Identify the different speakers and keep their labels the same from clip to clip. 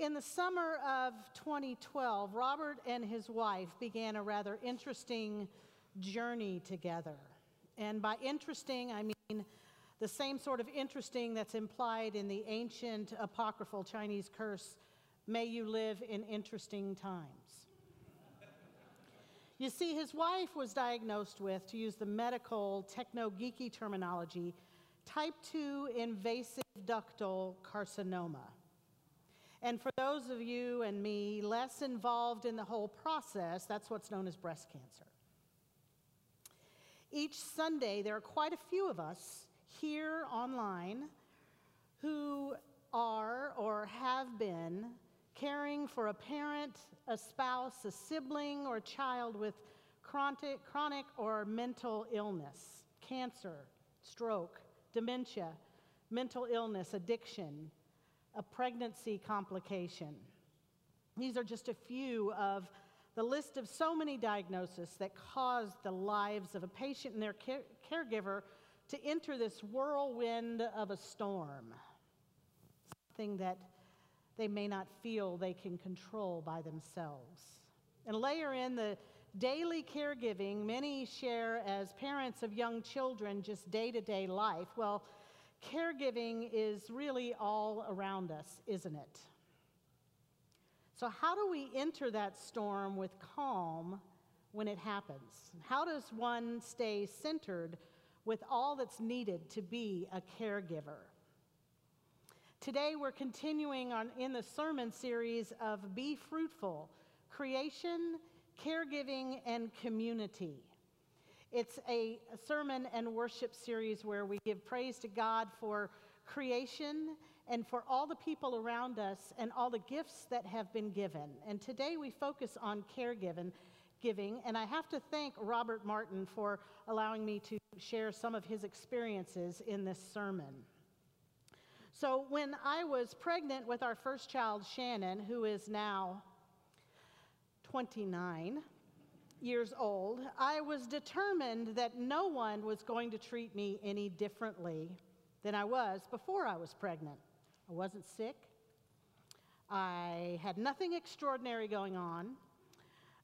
Speaker 1: In the summer of 2012, Robert and his wife began a rather interesting journey together. And by interesting, I mean the same sort of interesting that's implied in the ancient apocryphal Chinese curse, may you live in interesting times. You see, his wife was diagnosed with, to use the medical techno geeky terminology, type 2 invasive ductal carcinoma. And for those of you and me less involved in the whole process, that's what's known as breast cancer. Each Sunday, there are quite a few of us here online who are or have been caring for a parent, a spouse, a sibling, or a child with chronic, chronic or mental illness, cancer, stroke, dementia, mental illness, addiction, a pregnancy complication. These are just a few of the list of so many diagnoses that cause the lives of a patient and their care- caregiver to enter this whirlwind of a storm, something that they may not feel they can control by themselves. And layer in the daily caregiving many share as parents of young children, just day to day life. Well, caregiving is really all around us, isn't it? So, how do we enter that storm with calm when it happens? How does one stay centered with all that's needed to be a caregiver? Today, we're continuing on in the sermon series of Be Fruitful Creation, Caregiving, and Community. It's a sermon and worship series where we give praise to God for creation and for all the people around us and all the gifts that have been given. And today we focus on caregiving. Giving, and I have to thank Robert Martin for allowing me to share some of his experiences in this sermon. So, when I was pregnant with our first child, Shannon, who is now 29, years old, I was determined that no one was going to treat me any differently than I was before I was pregnant. I wasn't sick. I had nothing extraordinary going on.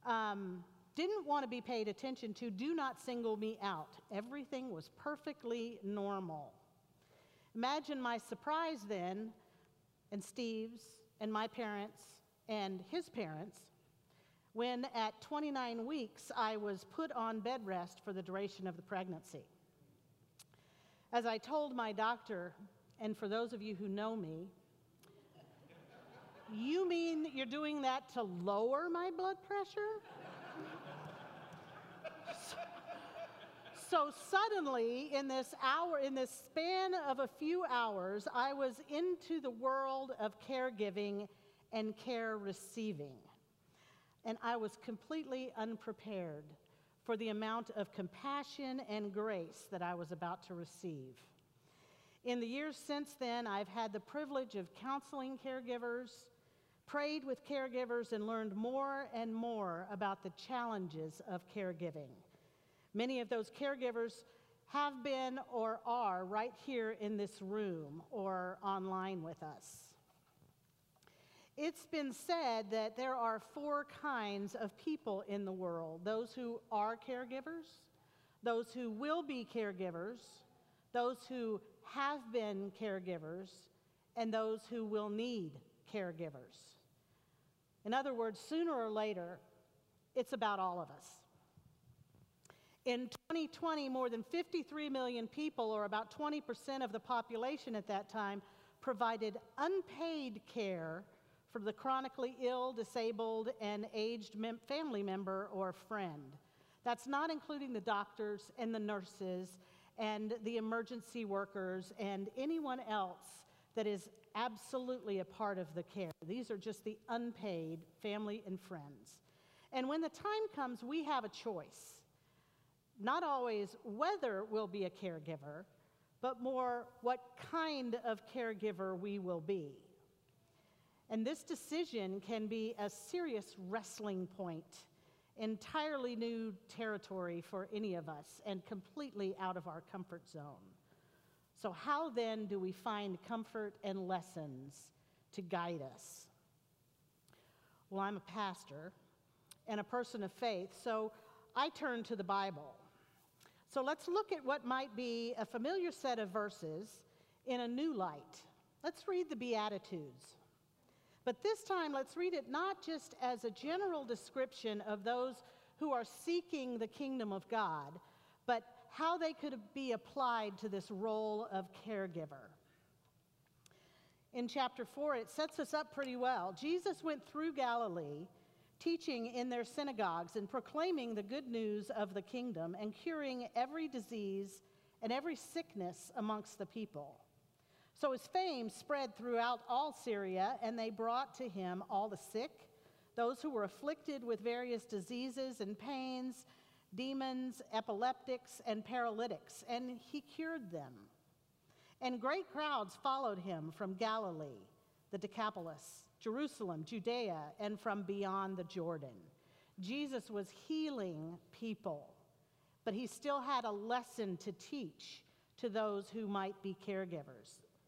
Speaker 1: Um, didn't want to be paid attention to. Do not single me out. Everything was perfectly normal. Imagine my surprise then, and Steve's, and my parents, and his parents, when at 29 weeks I was put on bed rest for the duration of the pregnancy. As I told my doctor, and for those of you who know me, you mean you're doing that to lower my blood pressure? so, so suddenly, in this hour, in this span of a few hours, I was into the world of caregiving and care receiving and I was completely unprepared for the amount of compassion and grace that I was about to receive. In the years since then, I've had the privilege of counseling caregivers, prayed with caregivers, and learned more and more about the challenges of caregiving. Many of those caregivers have been or are right here in this room or online with us. It's been said that there are four kinds of people in the world those who are caregivers, those who will be caregivers, those who have been caregivers, and those who will need caregivers. In other words, sooner or later, it's about all of us. In 2020, more than 53 million people, or about 20% of the population at that time, provided unpaid care for the chronically ill, disabled, and aged mem- family member or friend. That's not including the doctors and the nurses and the emergency workers and anyone else that is absolutely a part of the care. These are just the unpaid family and friends. And when the time comes, we have a choice. Not always whether we'll be a caregiver, but more what kind of caregiver we will be. And this decision can be a serious wrestling point, entirely new territory for any of us, and completely out of our comfort zone. So, how then do we find comfort and lessons to guide us? Well, I'm a pastor and a person of faith, so I turn to the Bible. So let's look at what might be a familiar set of verses in a new light. Let's read the Beatitudes. But this time, let's read it not just as a general description of those who are seeking the kingdom of God, but how they could be applied to this role of caregiver. In chapter 4, it sets us up pretty well. Jesus went through Galilee, teaching in their synagogues and proclaiming the good news of the kingdom and curing every disease and every sickness amongst the people. So his fame spread throughout all Syria, and they brought to him all the sick, those who were afflicted with various diseases and pains, demons, epileptics, and paralytics, and he cured them. And great crowds followed him from Galilee, the Decapolis, Jerusalem, Judea, and from beyond the Jordan. Jesus was healing people, but he still had a lesson to teach to those who might be caregivers.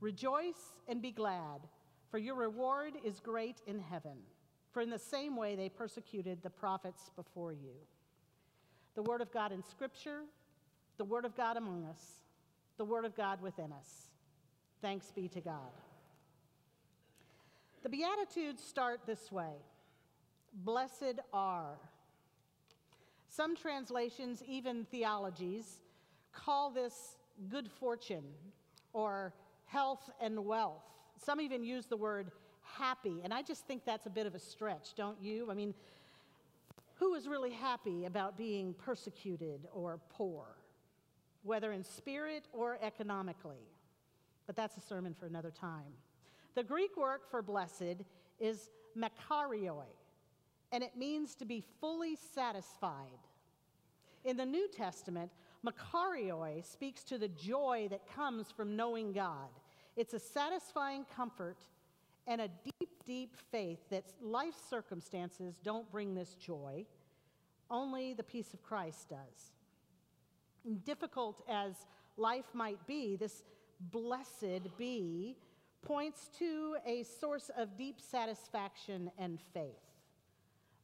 Speaker 1: Rejoice and be glad, for your reward is great in heaven. For in the same way they persecuted the prophets before you. The Word of God in Scripture, the Word of God among us, the Word of God within us. Thanks be to God. The Beatitudes start this way Blessed are. Some translations, even theologies, call this good fortune or health and wealth. Some even use the word happy, and I just think that's a bit of a stretch, don't you? I mean, who is really happy about being persecuted or poor, whether in spirit or economically? But that's a sermon for another time. The Greek word for blessed is makarioi, and it means to be fully satisfied. In the New Testament, Makarioi speaks to the joy that comes from knowing God. It's a satisfying comfort and a deep, deep faith that life circumstances don't bring this joy. Only the peace of Christ does. Difficult as life might be, this blessed be points to a source of deep satisfaction and faith.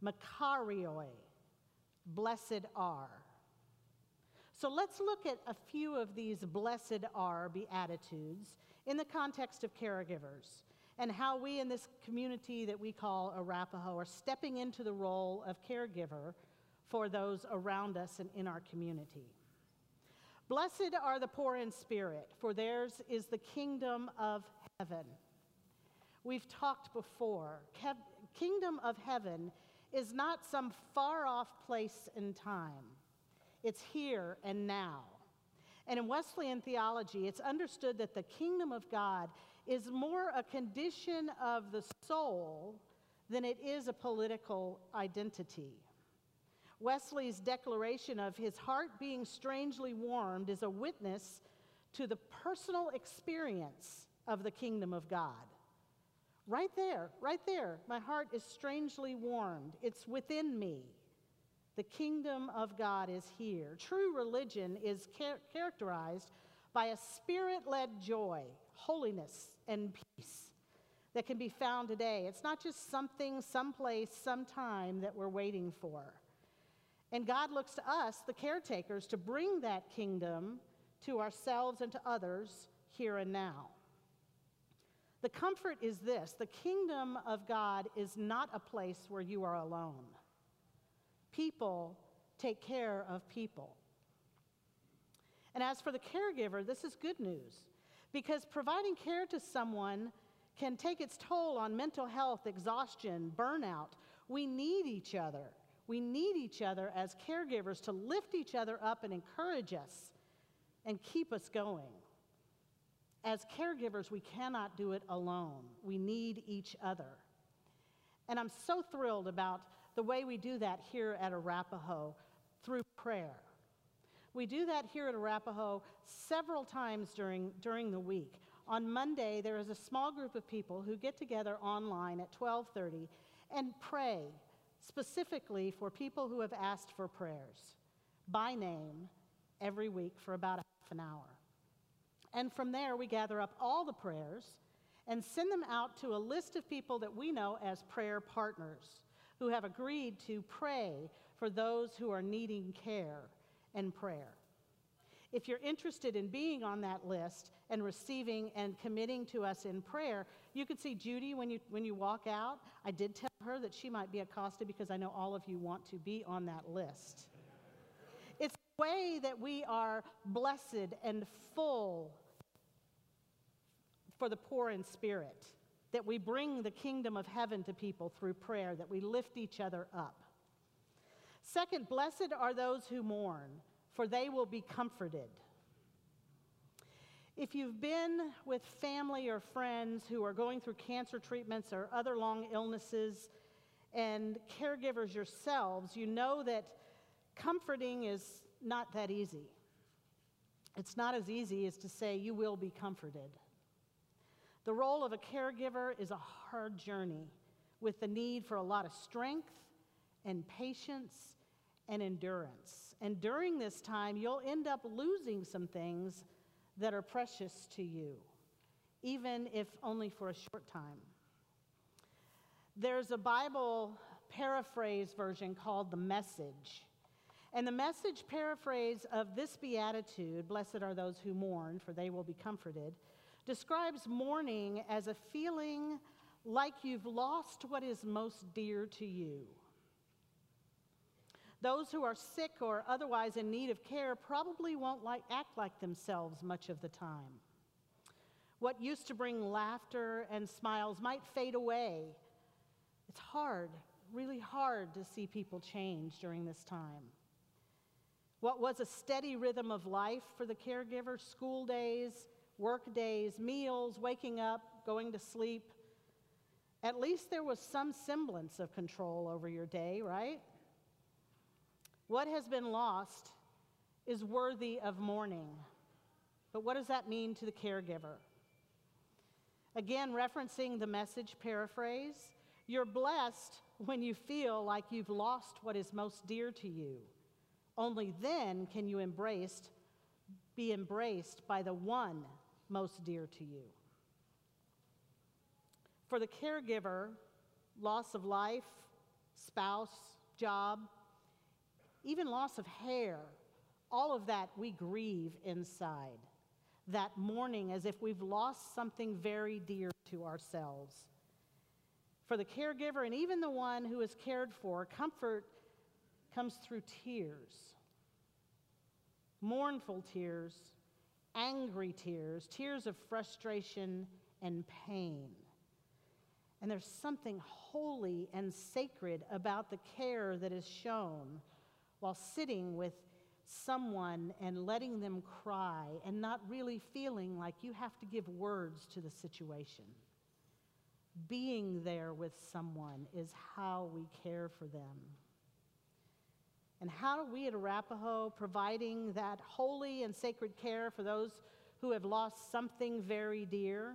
Speaker 1: Makarioi, blessed are. So let's look at a few of these blessed are beatitudes in the context of caregivers and how we in this community that we call Arapahoe are stepping into the role of caregiver for those around us and in our community. Blessed are the poor in spirit, for theirs is the kingdom of heaven. We've talked before. Kingdom of heaven is not some far off place in time. It's here and now. And in Wesleyan theology, it's understood that the kingdom of God is more a condition of the soul than it is a political identity. Wesley's declaration of his heart being strangely warmed is a witness to the personal experience of the kingdom of God. Right there, right there, my heart is strangely warmed. It's within me. The kingdom of God is here. True religion is char- characterized by a spirit led joy, holiness, and peace that can be found today. It's not just something, someplace, sometime that we're waiting for. And God looks to us, the caretakers, to bring that kingdom to ourselves and to others here and now. The comfort is this the kingdom of God is not a place where you are alone. People take care of people. And as for the caregiver, this is good news because providing care to someone can take its toll on mental health, exhaustion, burnout. We need each other. We need each other as caregivers to lift each other up and encourage us and keep us going. As caregivers, we cannot do it alone. We need each other. And I'm so thrilled about the way we do that here at Arapahoe through prayer. We do that here at Arapahoe several times during, during the week. On Monday, there is a small group of people who get together online at 12:30 and pray specifically for people who have asked for prayers by name every week for about half an hour. And from there, we gather up all the prayers and send them out to a list of people that we know as prayer partners who have agreed to pray for those who are needing care and prayer. If you're interested in being on that list and receiving and committing to us in prayer, you can see Judy when you, when you walk out. I did tell her that she might be accosted because I know all of you want to be on that list. It's a way that we are blessed and full for the poor in spirit, that we bring the kingdom of heaven to people through prayer, that we lift each other up. Second, blessed are those who mourn, for they will be comforted. If you've been with family or friends who are going through cancer treatments or other long illnesses and caregivers yourselves, you know that comforting is not that easy. It's not as easy as to say, You will be comforted. The role of a caregiver is a hard journey with the need for a lot of strength and patience and endurance. And during this time, you'll end up losing some things that are precious to you, even if only for a short time. There's a Bible paraphrase version called The Message. And the message paraphrase of this beatitude, blessed are those who mourn, for they will be comforted, describes mourning as a feeling like you've lost what is most dear to you. Those who are sick or otherwise in need of care probably won't like, act like themselves much of the time. What used to bring laughter and smiles might fade away. It's hard, really hard to see people change during this time. What was a steady rhythm of life for the caregiver, school days, work days, meals, waking up, going to sleep, at least there was some semblance of control over your day, right? What has been lost is worthy of mourning. But what does that mean to the caregiver? Again, referencing the message paraphrase, you're blessed when you feel like you've lost what is most dear to you. Only then can you embrace, be embraced by the one most dear to you. For the caregiver, loss of life, spouse, job, even loss of hair, all of that we grieve inside. That mourning as if we've lost something very dear to ourselves. For the caregiver and even the one who is cared for, comfort comes through tears mournful tears, angry tears, tears of frustration and pain. And there's something holy and sacred about the care that is shown while sitting with someone and letting them cry and not really feeling like you have to give words to the situation. Being there with someone is how we care for them. And how are we at Arapahoe providing that holy and sacred care for those who have lost something very dear?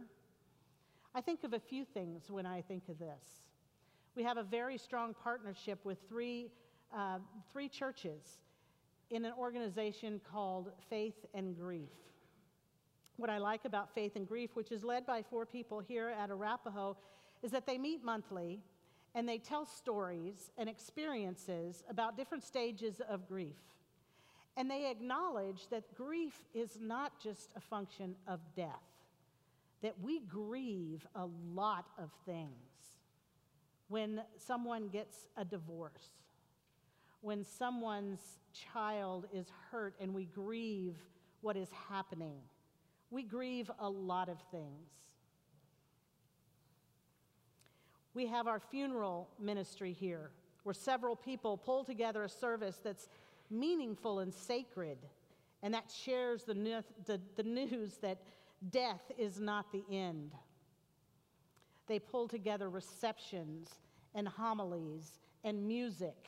Speaker 1: I think of a few things when I think of this. We have a very strong partnership with three uh, three churches in an organization called Faith and Grief. What I like about Faith and Grief, which is led by four people here at Arapahoe, is that they meet monthly and they tell stories and experiences about different stages of grief. And they acknowledge that grief is not just a function of death, that we grieve a lot of things when someone gets a divorce, when someone's child is hurt and we grieve what is happening. We grieve a lot of things. We have our funeral ministry here, where several people pull together a service that's meaningful and sacred, and that shares the, the, the news that death is not the end. They pull together receptions and homilies and music,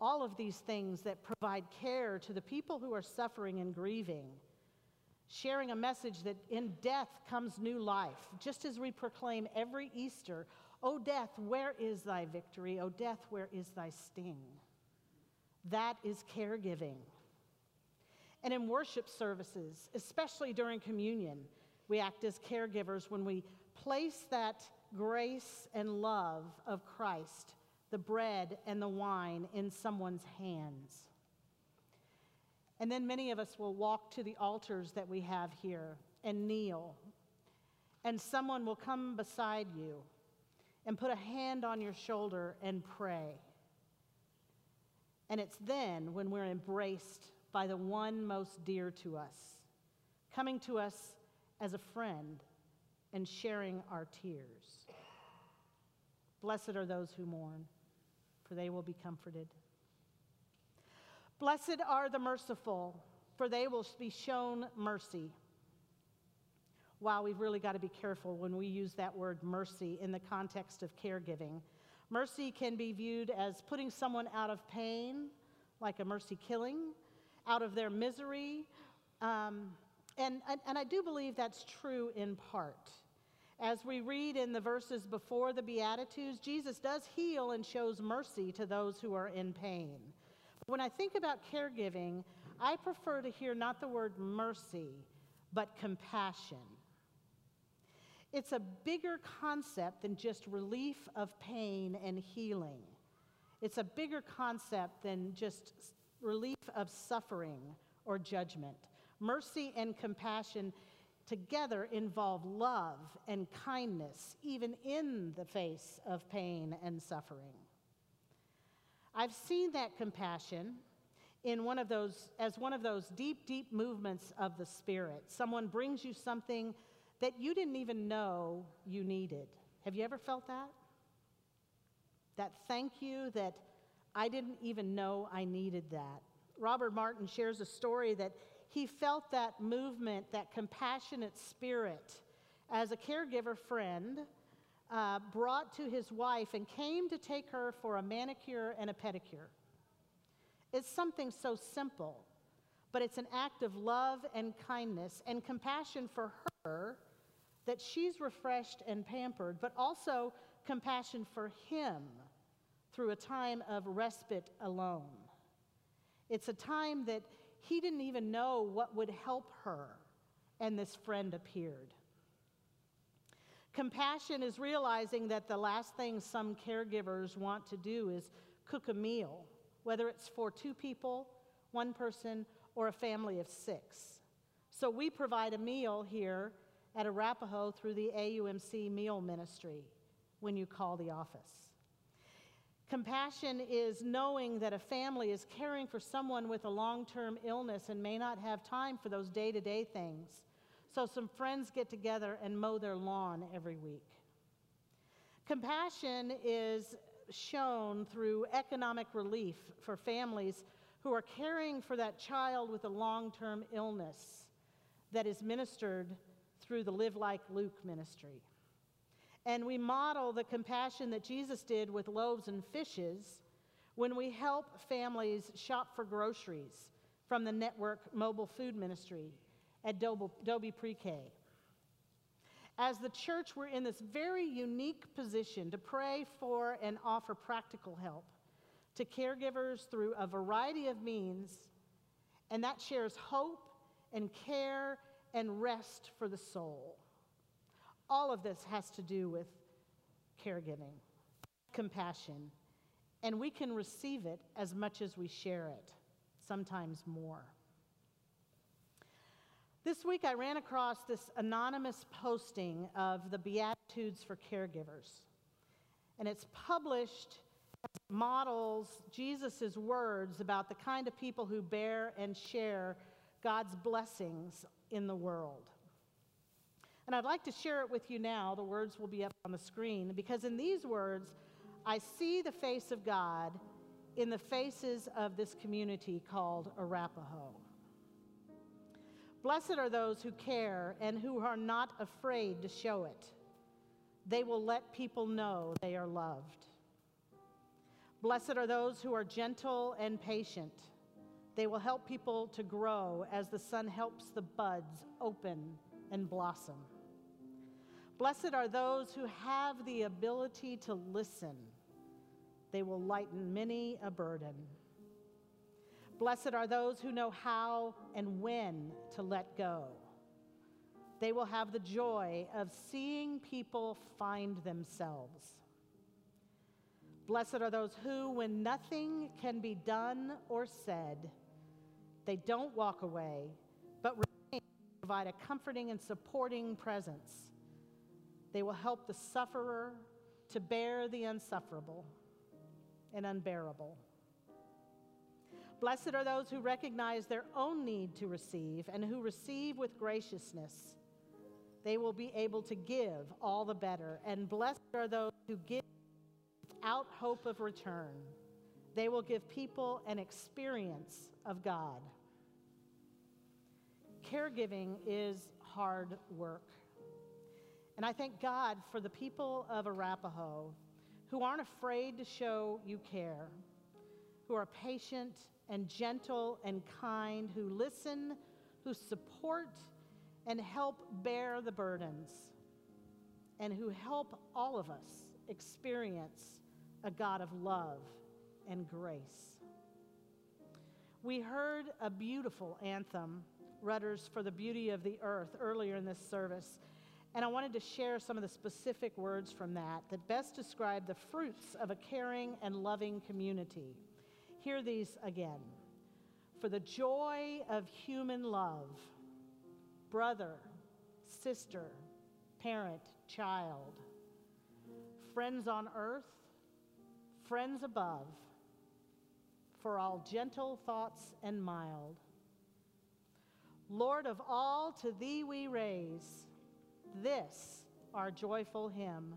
Speaker 1: all of these things that provide care to the people who are suffering and grieving, sharing a message that in death comes new life, just as we proclaim every Easter, O death, where is thy victory? O death, where is thy sting? That is caregiving. And in worship services, especially during communion, we act as caregivers when we place that grace and love of Christ, the bread and the wine, in someone's hands. And then many of us will walk to the altars that we have here and kneel. And someone will come beside you and put a hand on your shoulder and pray. And it's then when we're embraced by the one most dear to us, coming to us as a friend and sharing our tears. Blessed are those who mourn, for they will be comforted. Blessed are the merciful, for they will be shown mercy. Wow, we've really got to be careful when we use that word mercy in the context of caregiving. Mercy can be viewed as putting someone out of pain, like a mercy killing, out of their misery. Um, and, and, and I do believe that's true in part. As we read in the verses before the Beatitudes, Jesus does heal and shows mercy to those who are in pain. But When I think about caregiving, I prefer to hear not the word mercy, but compassion. It's a bigger concept than just relief of pain and healing. It's a bigger concept than just relief of suffering or judgment. Mercy and compassion together involve love and kindness, even in the face of pain and suffering. I've seen that compassion in one of those as one of those deep deep movements of the spirit. Someone brings you something that you didn't even know you needed. Have you ever felt that? That thank you that I didn't even know I needed that. Robert Martin shares a story that he felt that movement, that compassionate spirit, as a caregiver friend uh, brought to his wife and came to take her for a manicure and a pedicure. It's something so simple, but it's an act of love and kindness and compassion for her that she's refreshed and pampered, but also compassion for him through a time of respite alone. It's a time that he didn't even know what would help her, and this friend appeared. Compassion is realizing that the last thing some caregivers want to do is cook a meal, whether it's for two people, one person, or a family of six. So we provide a meal here at Arapahoe through the AUMC Meal Ministry when you call the office. Compassion is knowing that a family is caring for someone with a long term illness and may not have time for those day to day things. So some friends get together and mow their lawn every week. Compassion is shown through economic relief for families who are caring for that child with a long term illness that is ministered through the Live Like Luke ministry. And we model the compassion that Jesus did with loaves and fishes when we help families shop for groceries from the network mobile food ministry at Dobie Pre K. As the church, we're in this very unique position to pray for and offer practical help to caregivers through a variety of means, and that shares hope and care and rest for the soul. All of this has to do with caregiving, compassion, and we can receive it as much as we share it, sometimes more. This week I ran across this anonymous posting of the Beatitudes for Caregivers. And it's published as models Jesus' words about the kind of people who bear and share God's blessings in the world. And I'd like to share it with you now. The words will be up on the screen because in these words, I see the face of God in the faces of this community called Arapahoe. Blessed are those who care and who are not afraid to show it. They will let people know they are loved. Blessed are those who are gentle and patient. They will help people to grow as the sun helps the buds open and blossom. Blessed are those who have the ability to listen. They will lighten many a burden. Blessed are those who know how and when to let go. They will have the joy of seeing people find themselves. Blessed are those who, when nothing can be done or said, they don't walk away, but remain provide a comforting and supporting presence. They will help the sufferer to bear the unsufferable and unbearable. Blessed are those who recognize their own need to receive and who receive with graciousness. They will be able to give all the better. And blessed are those who give without hope of return. They will give people an experience of God. Caregiving is hard work. And I thank God for the people of Arapahoe who aren't afraid to show you care, who are patient and gentle and kind, who listen, who support and help bear the burdens, and who help all of us experience a God of love and grace. We heard a beautiful anthem, Rutter's for the Beauty of the Earth, earlier in this service. And I wanted to share some of the specific words from that that best describe the fruits of a caring and loving community. Hear these again. For the joy of human love, brother, sister, parent, child, friends on earth, friends above, for all gentle thoughts and mild. Lord of all, to thee we raise this our joyful hymn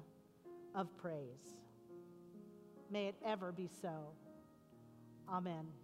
Speaker 1: of praise. May it ever be so. Amen.